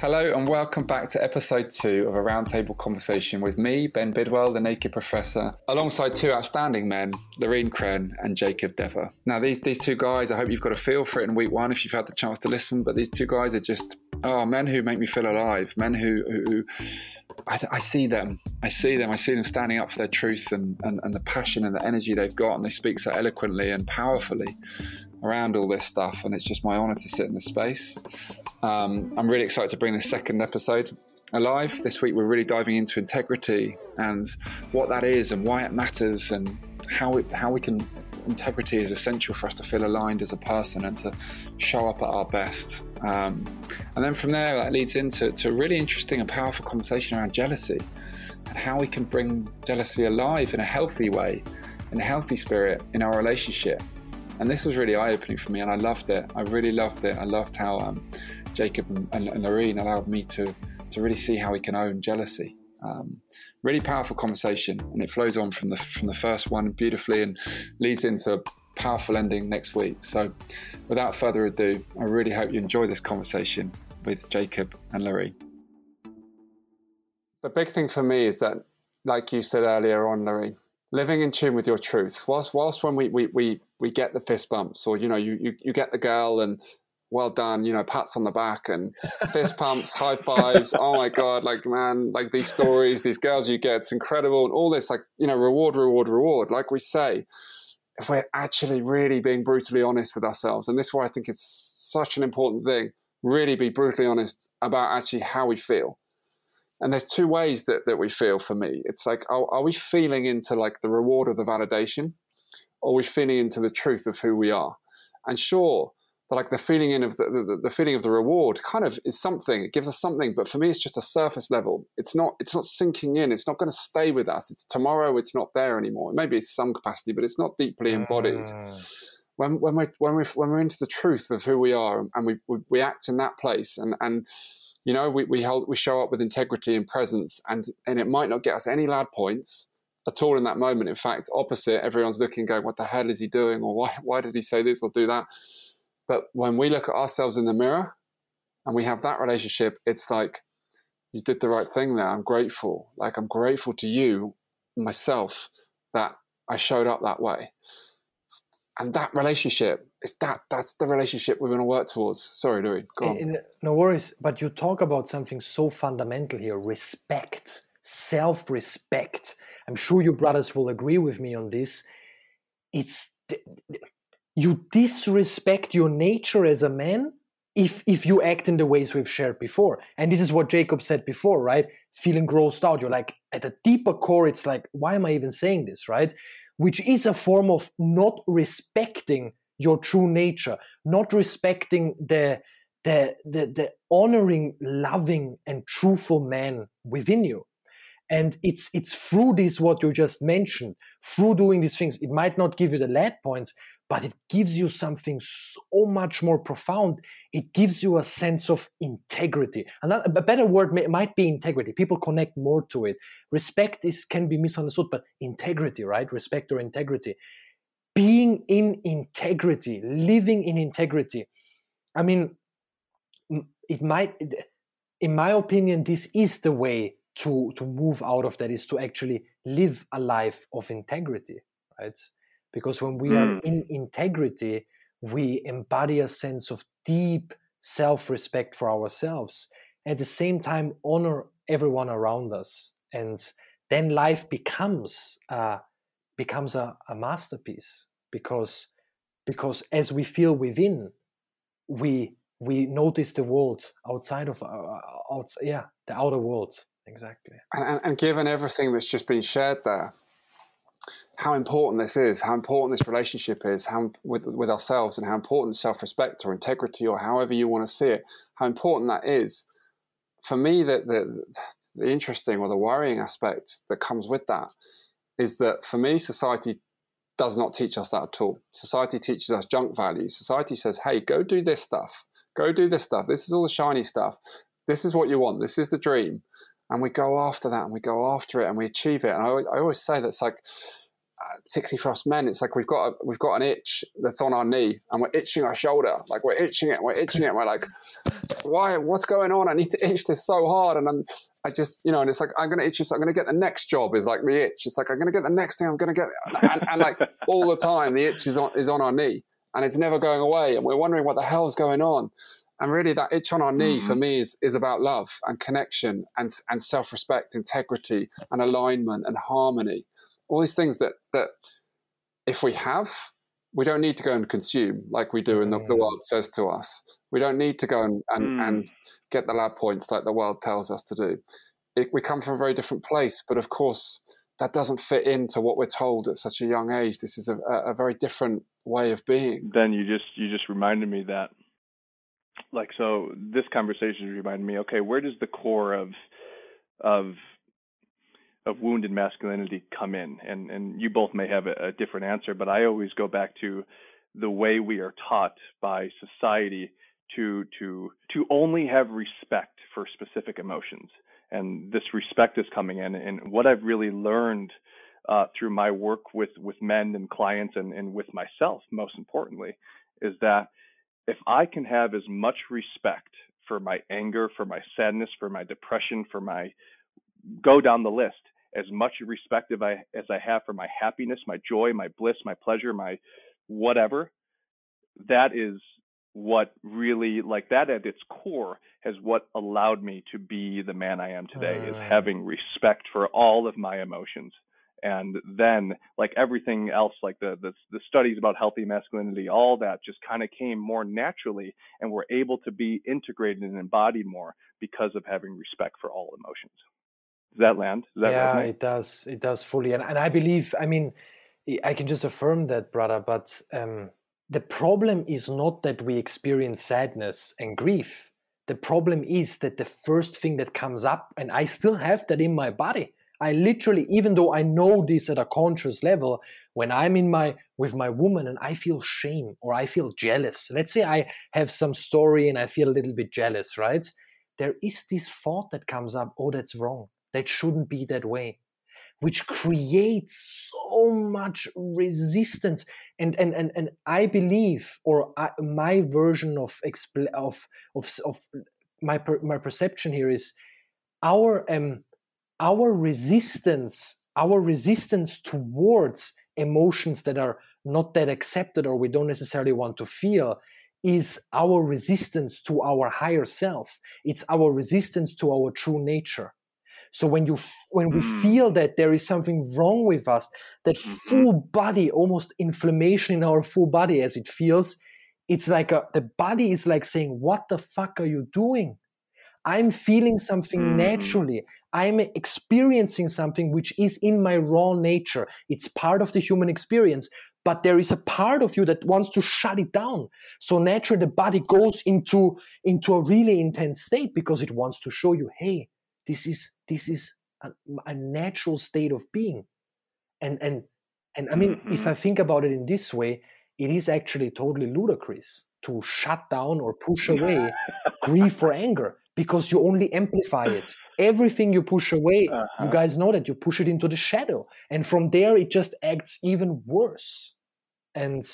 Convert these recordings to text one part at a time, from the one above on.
Hello and welcome back to episode two of a roundtable conversation with me, Ben Bidwell, the Naked Professor, alongside two outstanding men, Lorin Krenn and Jacob Deva. Now, these, these two guys, I hope you've got a feel for it in week one if you've had the chance to listen, but these two guys are just, oh, men who make me feel alive, men who, who, I, I, see them. I see them. I see them standing up for their truth and, and, and the passion and the energy they've got, and they speak so eloquently and powerfully around all this stuff, and it's just my honour to sit in this space. Um, I'm really excited to bring this second episode alive. This week, we're really diving into integrity and what that is, and why it matters, and how it, how we can. Integrity is essential for us to feel aligned as a person and to show up at our best. Um, and then from there, that leads into to a really interesting and powerful conversation around jealousy and how we can bring jealousy alive in a healthy way, in a healthy spirit in our relationship. And this was really eye opening for me, and I loved it. I really loved it. I loved how um, Jacob and, Lorin allowed me to, to really see how we can own jealousy. Um, really powerful conversation, and it flows on from the from the first one beautifully and leads into powerful ending next week. So, without further ado, I really hope you enjoy this conversation with Jacob and Lorin. The big thing for me is that, like you said earlier on, Lorin, living in tune with your truth. Whilst whilst when we we we, we get the fist bumps, or you know, you, you you get the girl and well done, you know, pats on the back and fist pumps, high fives. Oh my God, like, man, like these stories, these girls you get, it's incredible. And all this, like, you know, reward, reward, reward. Like we say, if we're actually really being brutally honest with ourselves, and this is why I think it's such an important thing, really be brutally honest about actually how we feel. And there's two ways that, that we feel for me. It's like, are, are we feeling into like the reward of the validation? Or are we feeling into the truth of who we are? And sure, like the feeling in of the, the, the, feeling of the reward kind of is something it gives us something but for me it's just a surface level. It's not it's not sinking in it's not going to stay with us. It's tomorrow it's not there anymore. Maybe it's some capacity but it's not deeply embodied. Mm. when when we when we when we're into the truth of who we are and we we, we act in that place and and you know we we hold we show up with integrity and presence and and it might not get us any loud points at all in that moment. In fact opposite everyone's looking going what the hell is he doing? or why why did he say this or do that but when we look at ourselves in the mirror and we have that relationship, it's like, you did the right thing there. I'm grateful. Like, I'm grateful to you, myself, that I showed up that way. And that relationship is that that's the relationship we're going to work towards. Sorry, Louis. Go on. No worries. But you talk about something so fundamental here respect, self respect. I'm sure your brothers will agree with me on this. It's you disrespect your nature as a man if if you act in the ways we've shared before. And this is what jacob said before right? Feeling grossed out. You're like at a deeper core it's like why am i even saying this right? Which is a form of not respecting your true nature not respecting the the the, the honoring loving and truthful man within you. And it's it's through this what you just mentioned through doing these things. It might not give you the lead points but it gives you something so much more profound. It gives you a sense of integrity. And a better word may, might be integrity. People connect more to it. Respect is can be misunderstood, but integrity, right? Respect or integrity. Being in integrity, living in integrity. I mean, it might, in my opinion, this is the way to to move out of that. Is to actually live a life of integrity, right? Because when we mm. are in integrity we embody a sense of deep self-respect for ourselves at the same time honor everyone around us and then life becomes uh, becomes a, a masterpiece. Because because as we feel within we we notice the world outside of our uh, outside, yeah the outer world. Exactly. And, and given everything that's just been shared there how important this is how important this relationship is how with with ourselves and how important self-respect or integrity or however you want to see it how important that is for me the, the the interesting or the worrying aspect that comes with that is that for me society does not teach us that at all society teaches us junk values society says hey go do this stuff Go do this stuff. This is all the shiny stuff. This is what you want. This is the dream. And we go after that and we go after it and we achieve it. And I, I always say that's like, uh, particularly for us men, it's like we've got a, we've got an itch that's on our knee and we're itching our shoulder, like we're itching it, we're itching it. And we're like, why? What's going on? I need to itch this so hard, and I'm, I just, you know, and it's like I'm gonna itch this. I'm gonna get the next job is like the itch. It's like I'm gonna get the next thing. I'm gonna get, and, and like all the time, the itch is on is on our knee and it's never going away. And we're wondering what the hell's going on. And really, that itch on our knee mm-hmm. for me is, is about love and connection and, and self respect, integrity and alignment and harmony. All these things that, that if we have, we don't need to go and consume like we do and the, the mm. world says to us. We don't need to go and, and, mm. and get the lab points like the world tells us to do. It, we come from a very different place, but of course, that doesn't fit into what we're told at such a young age. This is a, a very different way of being. Then you just you just reminded me that, like, so this conversation reminded me. Okay, where does the core of of of wounded masculinity come in? And and you both may have a, a different answer, but I always go back to the way we are taught by society to to to only have respect for specific emotions and this respect is coming in. And what I've really learned uh, through my work with with men and clients and, and with myself, most importantly, is that if I can have as much respect for my anger, for my sadness, for my depression, for my go down the list, as much respect as I, as I have for my happiness, my joy, my bliss, my pleasure, my whatever, that is what really like that at its core has what allowed me to be the man I am today uh. is having respect for all of my emotions and then like everything else like the, the the, studies about healthy masculinity all that just kind of came more naturally and we're able to be integrated and embodied more because of having respect for all emotions does that land does that yeah resonate? it does it does fully and, and i believe i mean i can just affirm that brother but um the problem is not that we experience sadness and grief. The problem is that the first thing that comes up, and I still have that in my body. I literally, even though I know this at a conscious level, when I'm in my with my woman and I feel shame or I feel jealous. Let's say I have some story and I feel a little bit jealous, right? There is this thought that comes up, oh, that's wrong. That shouldn't be that way which creates so much resistance and and and, and i believe or I, my version of expl- of of, of my per, my perception here is our um our resistance our resistance towards emotions that are not that accepted or we don't necessarily want to feel is our resistance to our higher self it's our resistance to our true nature so when you when we mm. feel that there is something wrong with us, that mm-hmm. full body, almost inflammation in our full body as it feels, it's like a, the body is like saying, "What the fuck are you doing?" I'm feeling something mm. naturally. I'm experiencing something which is in my raw nature. It's part of the human experience, but there is a part of you that wants to shut it down. So naturally, the body goes into into a really intense state because it wants to show you, hey, this is this is a, a natural state of being and and and i mean mm-hmm. if i think about it in this way it is actually totally ludicrous to shut down or push away grief or anger because you only amplify it. Everything you push away uh-huh. you guys know that you push it into the shadow. And from there it just acts even worse. And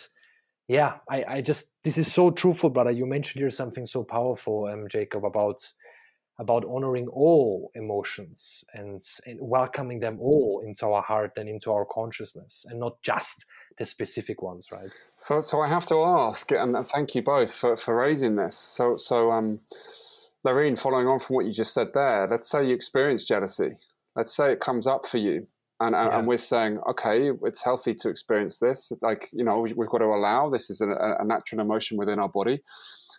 yeah i, I just this is so truthful brother. You mentioned here something so powerful um, jacob about about honoring all emotions and, and, welcoming them all into our heart and into our consciousness and not just the specific ones right? So so i have to ask and thank you both for, for raising this. So so um Lorin, following on from what you just said there let's say you experience jealousy let's say it comes up for you and, yeah. and we're saying okay it's healthy to experience this like you know we've got to allow this is a, a natural emotion within our body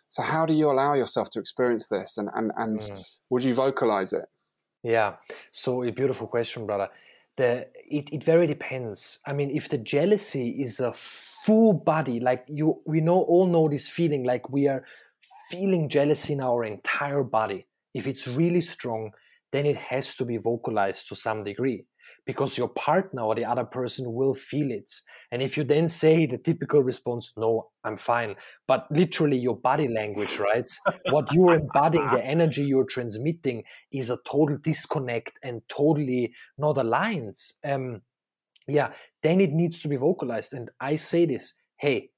so how do you allow yourself to experience this and, and, and mm. would you vocalize it? Yeah, so a beautiful question, brother. The it, it very depends. I mean, if the jealousy is a full body, like you we know all know this feeling, like we are feeling jealousy in our entire body. If it's really strong, then it has to be vocalized to some degree because your partner or the other person will feel it. And if you then say the typical response, no, I'm fine, but literally your body language, right? what you're embodying, the energy you're transmitting is a total disconnect and totally not aligned. Um, yeah, then it needs to be vocalized. And I say this, hey,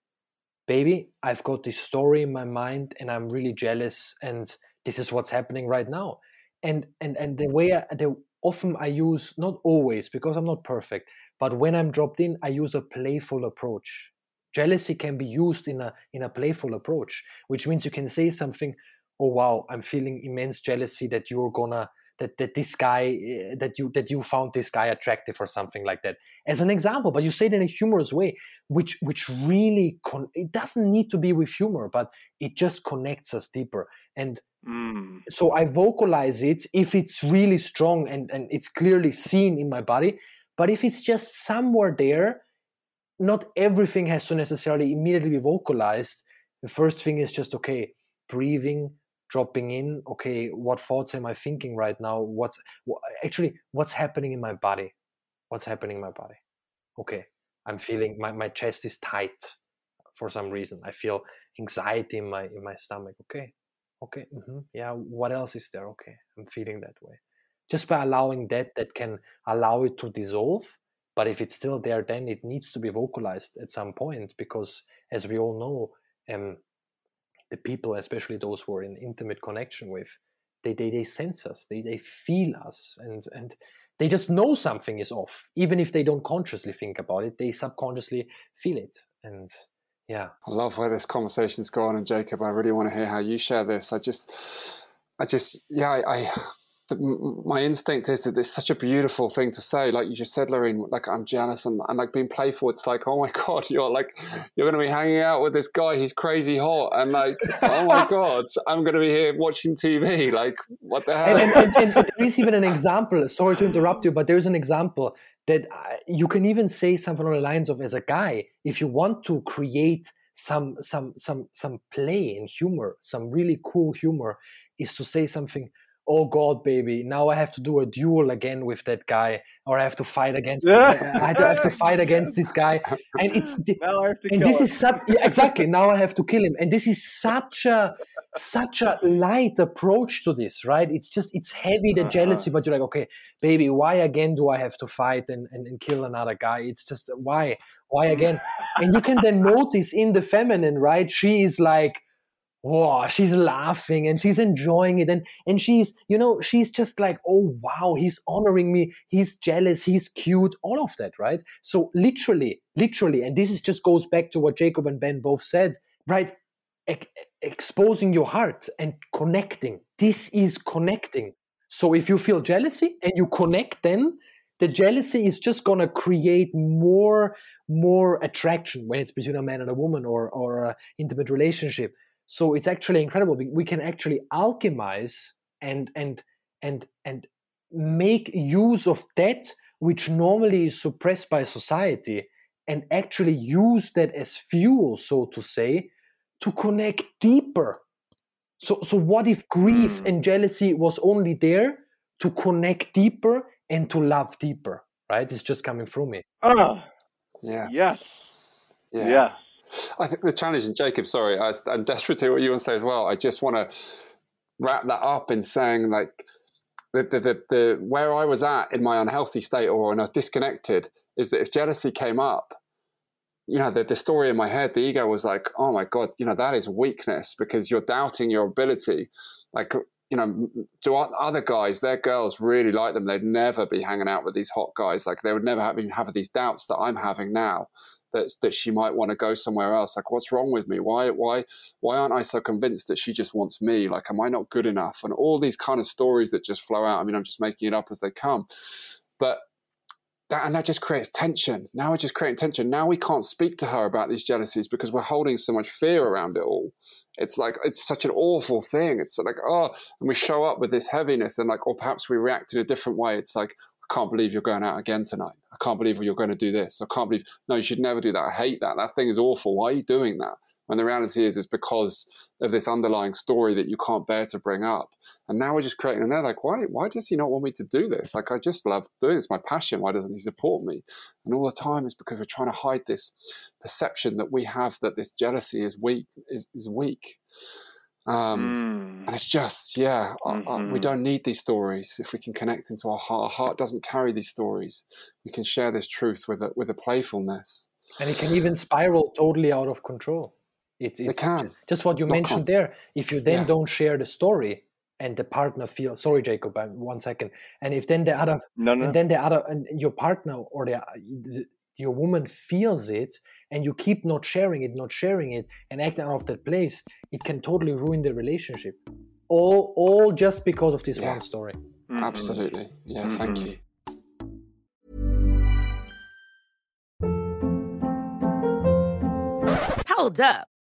baby, I've got this story in my mind and I'm really jealous and this is what's happening right now. And and and the way I, the often I use, not always because I'm not perfect, but when I'm dropped in, I use a playful approach. Jealousy can be used in a in a playful approach, which means you can say something, oh wow, I'm feeling immense jealousy that you're gonna that, that this guy eh, that you that you found this guy attractive or something like that as an example but you say it in a humorous way which which really con- it doesn't need to be with humor but it just connects us deeper and Mm. So I vocalize it if it's really strong and, and it's clearly seen in my body. But if it's just somewhere there, not everything has to necessarily immediately be vocalized. The first thing is just okay, breathing, dropping in. Okay, what thoughts am I thinking right now? What's actually what's happening in my body? What's happening in my body? Okay, I'm feeling my, my chest is tight for some reason. I feel anxiety in my in my stomach. Okay, okay mm-hmm. yeah what else is there okay i'm feeling that way just by allowing that that can allow it to dissolve but if it's still there then it needs to be vocalized at some point because as we all know um, the people especially those who are in intimate connection with they they, they sense us they, they feel us and and they just know something is off. Even if they don't consciously think about it they subconsciously feel it. And yeah. I love where this conversation's gone. And jacob i really want to hear how you share this. I just i just yeah i, I my instinct is that it's such a beautiful thing to say like you just said Lorin, like i'm jealous and, and like being playful it's like oh my god you're like you're going to be hanging out with this guy he's crazy hot and like oh my god i'm going to be here watching tv like what the hell and, and, and, and there is even an example sorry to interrupt you but there's an example that uh, you can even say something on the lines of as a guy if you want to create some some some some play and humor some really cool humor is to say something oh god baby now i have to do a duel again with that guy or i have to fight against yeah. i have to fight against this guy and it's and this him. is such yeah, exactly now i have to kill him and this is such a such a light approach to this right it's just it's heavy the uh-huh. jealousy but you're like okay baby why again do i have to fight and, and, and kill another guy it's just why why again and you can then notice in the feminine right she is like wow, she's laughing and she's enjoying it. And, and she's, you know, she's just like, oh, wow, he's honoring me. He's jealous. He's cute. All of that, right? So literally, literally, and this is just goes back to what Jacob and Ben both said, right? E- exposing your heart and connecting. This is connecting. So if you feel jealousy and you connect, then the jealousy is just going to create more more attraction when it's between a man and a woman or or an intimate relationship so it's actually incredible. We can actually alchemize and and and and make use of that which normally is suppressed by society and actually use that as fuel, so to say, to connect deeper. So, so what if grief mm. and jealousy was only there to connect deeper and to love deeper? Right? It's just coming through me. Oh, yeah. Yes. Yeah. yeah. I think the challenge, and Jacob, sorry, I, am desperate to hear what you want to say as well. I just want to wrap that up in saying, like, the, the, the, the where I was at in my unhealthy state or when I was disconnected is that if jealousy came up, you know, the, the story in my head, the ego was like, oh my God, you know, that is weakness because you're doubting your ability. Like, you know, do other guys, their girls really like them? They'd never be hanging out with these hot guys. Like they would never have even have these doubts that I'm having now that that she might want to go somewhere else. Like, what's wrong with me? Why why why aren't I so convinced that she just wants me? Like, am I not good enough? And all these kind of stories that just flow out. I mean, I'm just making it up as they come, but that, and that just creates tension. Now we're just creating tension. Now we can't speak to her about these jealousies because we're holding so much fear around it all. It's like it's such an awful thing. It's like oh, and we show up with this heaviness, and like, or perhaps we react in a different way. It's like I can't believe you're going out again tonight. I can't believe you're going to do this. I can't believe no, you should never do that. I hate that. That thing is awful. Why are you doing that? When the reality is, it's because of this underlying story that you can't bear to bring up. And now we're just creating, and they're like, why, why does he not want me to do this? Like, I just love doing this, my passion. Why doesn't he support me? And all the time it's because we're trying to hide this perception that we have that this jealousy is weak, is, is weak. Um, mm. And it's just, yeah, mm-hmm. uh, uh, we don't need these stories if we can connect into our heart. Our heart doesn't carry these stories. We can share this truth with a, with a playfulness. And it can even spiral totally out of control. It, it's it just what you Not mentioned can. there. If you then yeah. don't share the story, and the partner feels sorry jacob one second and if then the other no, no. and then the other and your partner or the your woman feels it and you keep not sharing it not sharing it and acting out of that place it can totally ruin the relationship all all just because of this yeah. one story mm-hmm. absolutely yeah mm-hmm. thank you hold up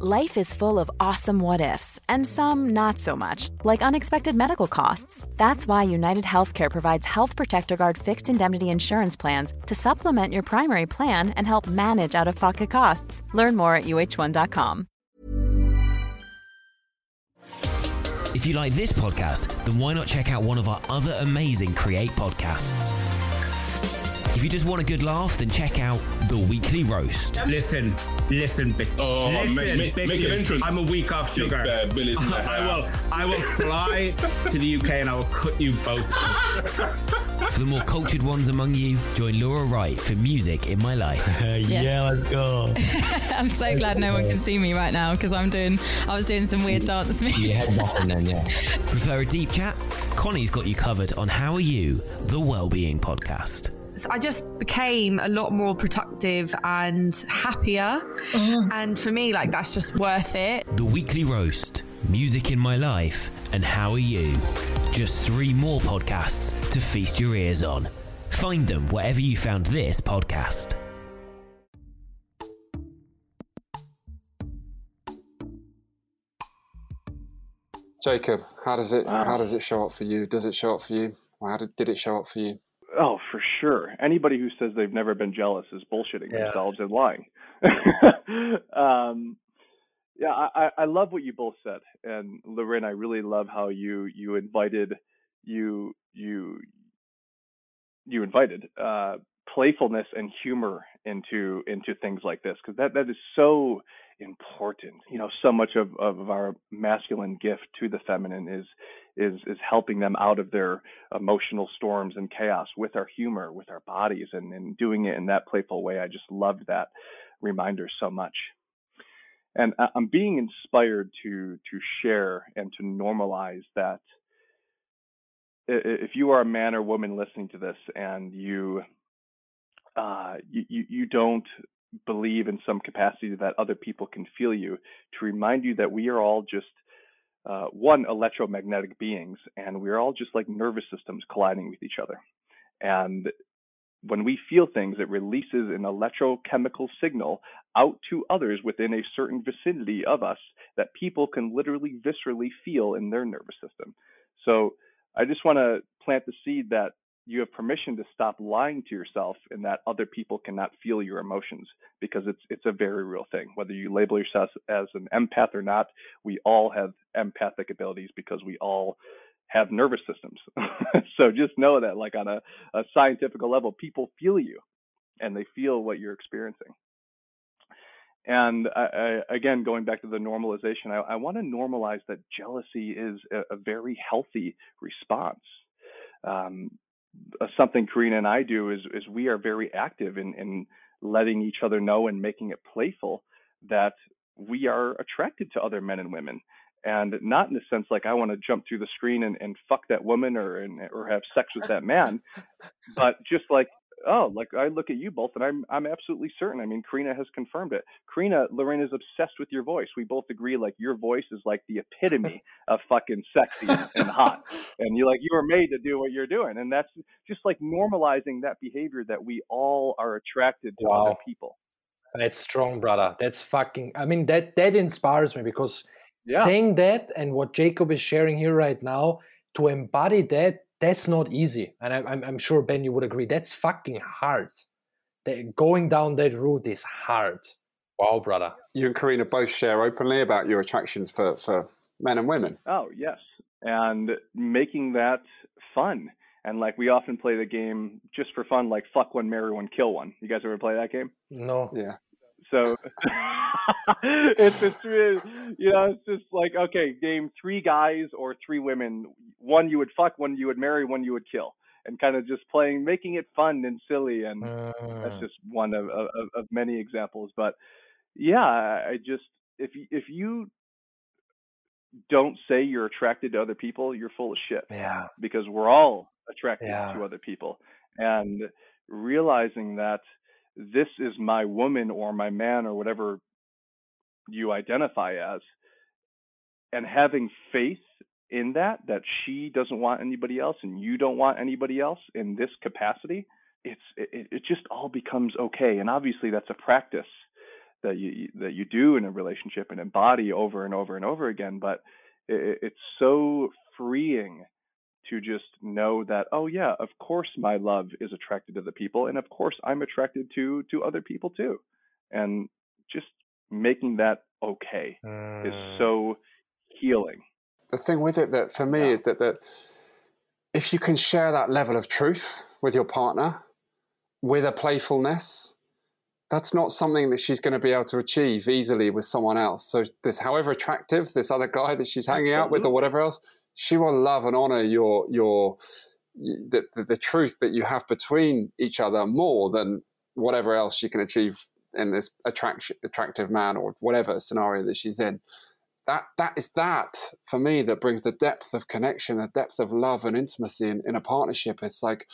Life is full of awesome what ifs, and some not so much, like unexpected medical costs. That's why United Healthcare provides Health Protector Guard fixed indemnity insurance plans to supplement your primary plan and help manage out of pocket costs. Learn more at uh1.com. If you like this podcast, then why not check out one of our other amazing Create podcasts? If you just want a good laugh, then check out The Weekly Roast. Listen, listen, Bick. Oh, listen, make, make, make an entrance. I'm a week off sugar. Billy's in I will. I will fly to the UK and I will cut you both. For the more cultured ones among you, join Laura Wright for Music in My Life. yeah, let's go. I'm so glad no one can see me right now because I'm doing. I was doing some weird dance moves. You head bopping then, yeah. Prefer a deep chat? Connie's got you covered on How Are You, the Wellbeing Podcast. I just became a lot more productive and happier. Mm. And for me, like, that's just worth it. The Weekly Roast, Music in My Life, and How Are You? Just three more podcasts to feast your ears on. Find them wherever you found this podcast. Jacob, how does it how does it show up for you? Does it show up for you? Or how did, did it show up for you? Oh, for sure. Anybody who says they've never been jealous is bullshitting yeah. themselves and lying. um, yeah, I, I love what you both said, and Lorin, I really love how you you invited you you you invited uh, playfulness and humor into into things like this because that that is so important. You know, so much of of our masculine gift to the feminine is is is helping them out of their emotional storms and chaos with our humor, with our bodies, and, and doing it in that playful way. I just loved that reminder so much. And I'm being inspired to to share and to normalize that. If you are a man or woman listening to this and you uh, you, you don't believe in some capacity that other people can feel you, to remind you that we are all just uh, one electromagnetic beings, and we're all just like nervous systems colliding with each other. And when we feel things, it releases an electrochemical signal out to others within a certain vicinity of us that people can literally viscerally feel in their nervous system. So I just want to plant the seed that you have permission to stop lying to yourself and that other people cannot feel your emotions because it's it's a very real thing. Whether you label yourself as an empath or not we all have empathic abilities because we all have nervous systems. So just know that like on a, a scientific level people feel you and they feel what you're experiencing. And I, I, again, going back to the normalization, I, I want to normalize that jealousy is a, a very healthy response. Um, Uh, something Karina and I do is is we are very active in in letting each other know and making it playful that we are attracted to other men and women. And not in the sense like I want to jump through the screen and, and fuck that woman or and, or have sex with that man, but just like oh, like I look at you both, and I'm I'm absolutely certain. I mean, Karina has confirmed it. Karina, Lorin is obsessed with your voice. We both agree, like your voice is like the epitome of fucking sexy and hot, and you're like you were made to do what you're doing, and that's just like normalizing that behavior that we all are attracted to wow. other people. That's strong, brother. That's fucking. I mean, that that inspires me because yeah. saying that and what Jacob is sharing here right now to embody that that's not easy. And I'm, I'm sure, Ben, you would agree. That's fucking hard. That going down that route is hard. Wow, brother. You and Karina both share openly about your attractions for, for men and women. Oh, yes. And making that fun. And like we often play the game just for fun, like fuck one, marry one, kill one. You guys ever play that game? No. Yeah. So it's it's really, you know it's just like okay, name three guys or three women. One you would fuck, one you would marry, one you would kill, and kind of just playing, making it fun and silly. And uh. that's just one of, of of many examples. But yeah, I just if if you don't say you're attracted to other people, you're full of shit. Yeah. Because we're all attracted yeah. to other people. And realizing that this is my woman or my man or whatever you identify as and having faith in that that she doesn't want anybody else and you don't want anybody else in this capacity it's it, it just all becomes okay. And obviously that's a practice that you that you do in a relationship and embody over and over and over again but it, it's so freeing to just know that oh yeah of course my love is attracted to the people and of course i'm attracted to to other people too and just making that okay mm. is so healing the thing with it that for me yeah. is that that if you can share that level of truth with your partner with a playfulness that's not something that she's going to be able to achieve easily with someone else so this however attractive this other guy that she's hanging out with or whatever else she will love and honor your your the, the, the truth that you have between each other more than whatever else she can achieve in this attraction, attractive man or whatever scenario that she's in. That that is that for me that brings the depth of connection, the depth of love and intimacy in, in a partnership. It's like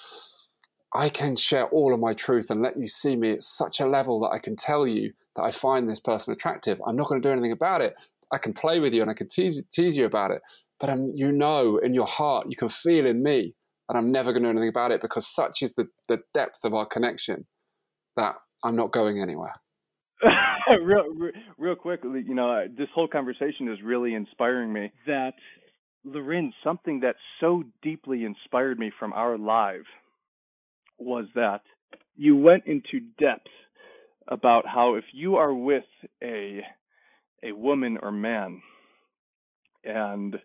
I can share all of my truth and let you see me at such a level that I can tell you that I find this person attractive. I'm not going to do anything about it. I can play with you and I can tease tease you about it, but um, you know in your heart, you can feel in me that I'm never going to do anything about it because such is the, the depth of our connection that I'm not going anywhere. real, real, real quickly, you know, this whole conversation is really inspiring me. That, Lorin, something that so deeply inspired me from our live was that you went into depth about how if you are with a a woman or man and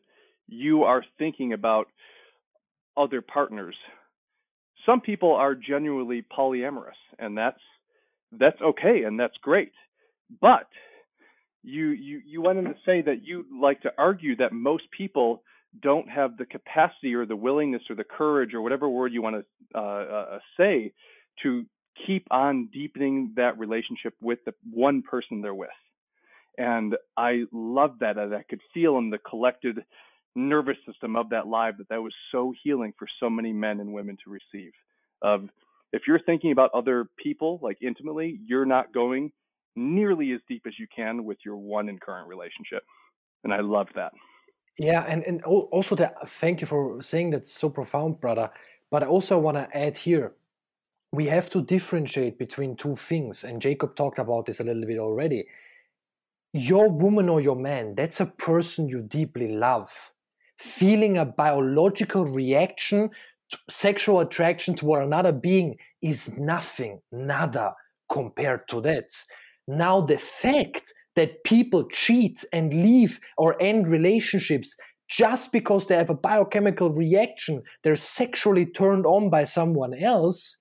you are thinking about other partners. Some people are genuinely polyamorous, and that's that's okay and that's great. But you you you went in to say that you'd like to argue that most people don't have the capacity or the willingness or the courage or whatever word you want to uh, uh, say to keep on deepening that relationship with the one person they're with. And I love that I could feel in the collected nervous system of that live that that was so healing for so many men and women to receive. Of if you're thinking about other people like intimately, you're not going nearly as deep as you can with your one and current relationship. And I love that. Yeah, and and also that thank you for saying that so profound, brother. but I also want to add here we have to differentiate between two things. And Jacob talked about this a little bit already. Your woman or your man, that's a person you deeply love. Feeling a biological reaction, sexual attraction toward another being is nothing, nada compared to that. Now, the fact that people cheat and leave or end relationships just because they have a biochemical reaction, they're sexually turned on by someone else,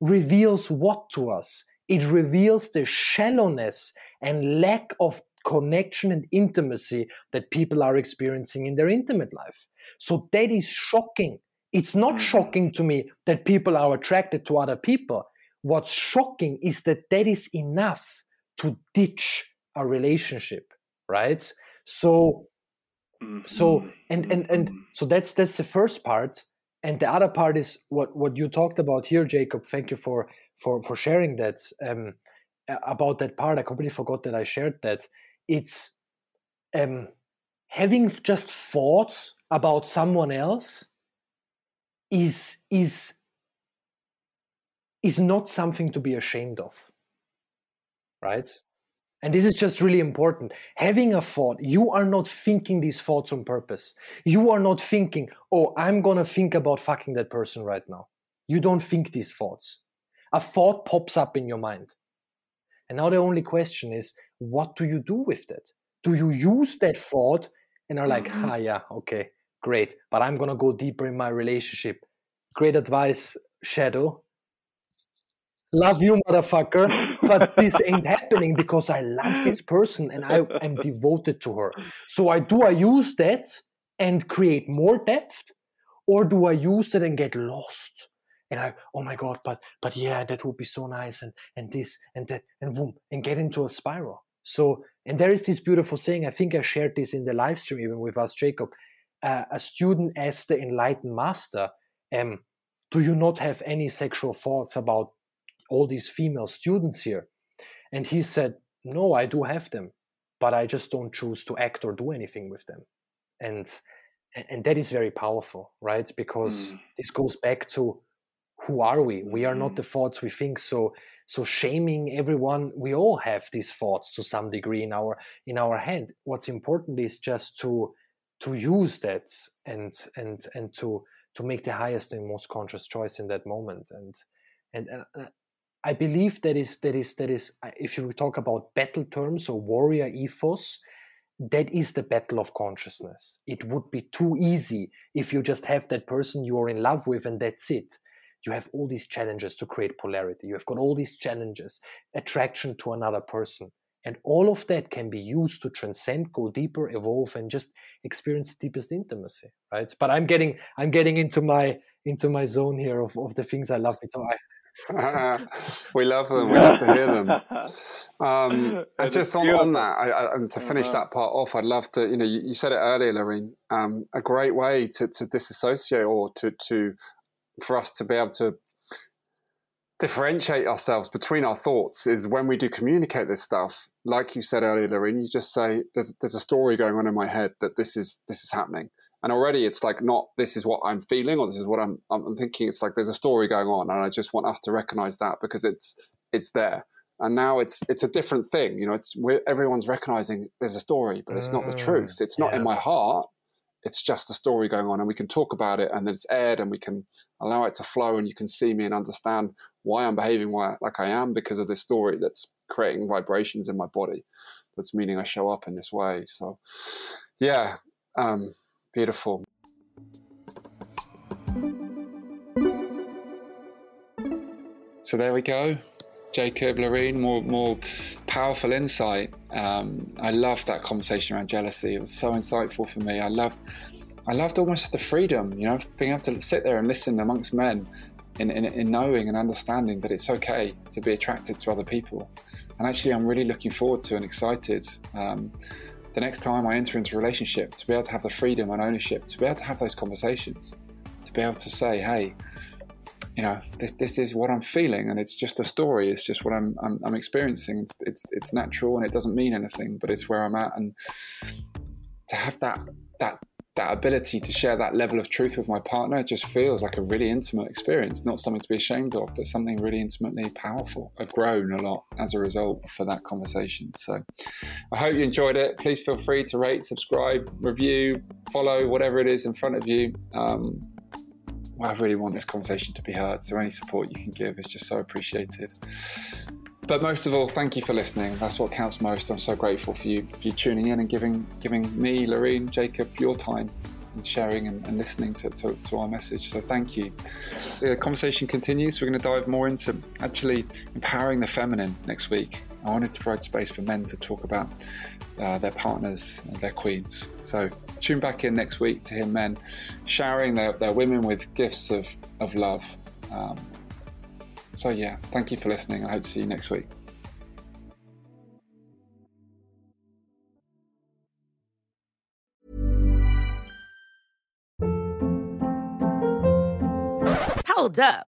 reveals what to us? It reveals the shallowness and lack of connection and intimacy that people are experiencing in their intimate life. So that is shocking. It's not mm-hmm. shocking to me that people are attracted to other people. What's shocking is that that is enough to ditch a relationship, right? So, so mm-hmm. and and and so that's that's the first part and the other part is what what you talked about here jacob thank you for for for sharing that um, about that part i completely forgot that i shared that it's um, having just thoughts about someone else is is is not something to be ashamed of right and this is just really important. Having a thought, you are not thinking these thoughts on purpose. You are not thinking, oh, I'm to think about fucking that person right now. You don't think these thoughts. A thought pops up in your mind. And now the only question is, what do you do with that? Do you use that thought and are like, mm-hmm. ah, yeah, okay, great, but I'm to go deeper in my relationship? Great advice, Shadow. Love you, motherfucker but this ain't happening because I love this person and I am devoted to her. So I do I use that and create more depth, or do I use that and get lost? And I, oh my god, but but yeah, that would be so nice, and and this and that, and boom, and get into a spiral. So, and there is this beautiful saying. I think I shared this in the live stream even with us, Jacob. Uh, a student asked the enlightened master, um, "Do you not have any sexual thoughts about all these female students here. And he said, No, I do have them, but I just don't choose to act or do anything with them. And and that is very powerful, right? Because mm. this goes back to who are we? We are not mm. the thoughts we think. So so shaming everyone, we all have these thoughts to some degree in our in our head. What's important is just to to use that and and and to to make the highest and most conscious choice in that moment and and uh, I believe that is that is that is uh, if you talk about battle terms or warrior ethos, that is the battle of consciousness. It would be too easy if you just have that person you are in love with and that's it. You have all these challenges to create polarity. You have got all these challenges, attraction to another person. And all of that can be used to transcend, go deeper, evolve, and just experience the deepest intimacy, right? But I'm getting I'm getting into my into my zone here of, of the things I love. I, we love them. We love to hear them. Um, and just on, on that, I, I, and to finish uh-huh. that part off, I'd love to. You know, you, you said it earlier, Lorin. Um, a great way to, to disassociate or to to for us to be able to differentiate ourselves between our thoughts is when we do communicate this stuff. Like you said earlier, Lorin, you just say, "There's there's a story going on in my head that this is this is happening." and already it's like not this is what i'm feeling or this is what i'm i'm thinking it's like there's a story going on and i just want us to recognize that because it's it's there and now it's it's a different thing you know it's everyone's recognizing there's a story but it's not the mm, truth it's not yeah. in my heart it's just a story going on and we can talk about it and then it's aired and we can allow it to flow and you can see me and understand why i'm behaving why, like i am because of this story that's creating vibrations in my body that's meaning i show up in this way so yeah um, Beautiful. So there we go. Jacob, Lorin, more more powerful insight. Um, I loved that conversation around jealousy. It was so insightful for me. I loved, I loved almost the freedom, you know, being able to sit there and listen amongst men, in, in, in knowing and understanding that it's okay to be attracted to other people. And actually, I'm really looking forward to and excited um, the next time I enter into a relationship, to be able to have the freedom and ownership, to be able to have those conversations, to be able to say, hey, you know, this, this is what I'm feeling, and it's just a story. It's just what I'm I'm, I'm experiencing. It's, it's it's natural, and it doesn't mean anything, but it's where I'm at, and to have that that that ability to share that level of truth with my partner just feels like a really intimate experience, not something to be ashamed of, but something really intimately powerful. I've grown a lot as a result for that conversation. So I hope you enjoyed it. Please feel free to rate, subscribe, review, follow, whatever it is in front of you. Um, I really want this conversation to be heard, so any support you can give is just so appreciated. But most of all, thank you for listening. That's what counts most. I'm so grateful for you, for you tuning in and giving giving me, Lorin, Jacob, your time and sharing and, and listening to, to, to, our message. So thank you. The conversation continues. We're going to dive more into actually empowering the feminine next week. I wanted to provide space for men to talk about uh, their partners and their queens. So tune back in next week to hear men showering their, their women with gifts of, of love. Um, so, yeah, thank you for listening. I hope to see you next week. Hold up.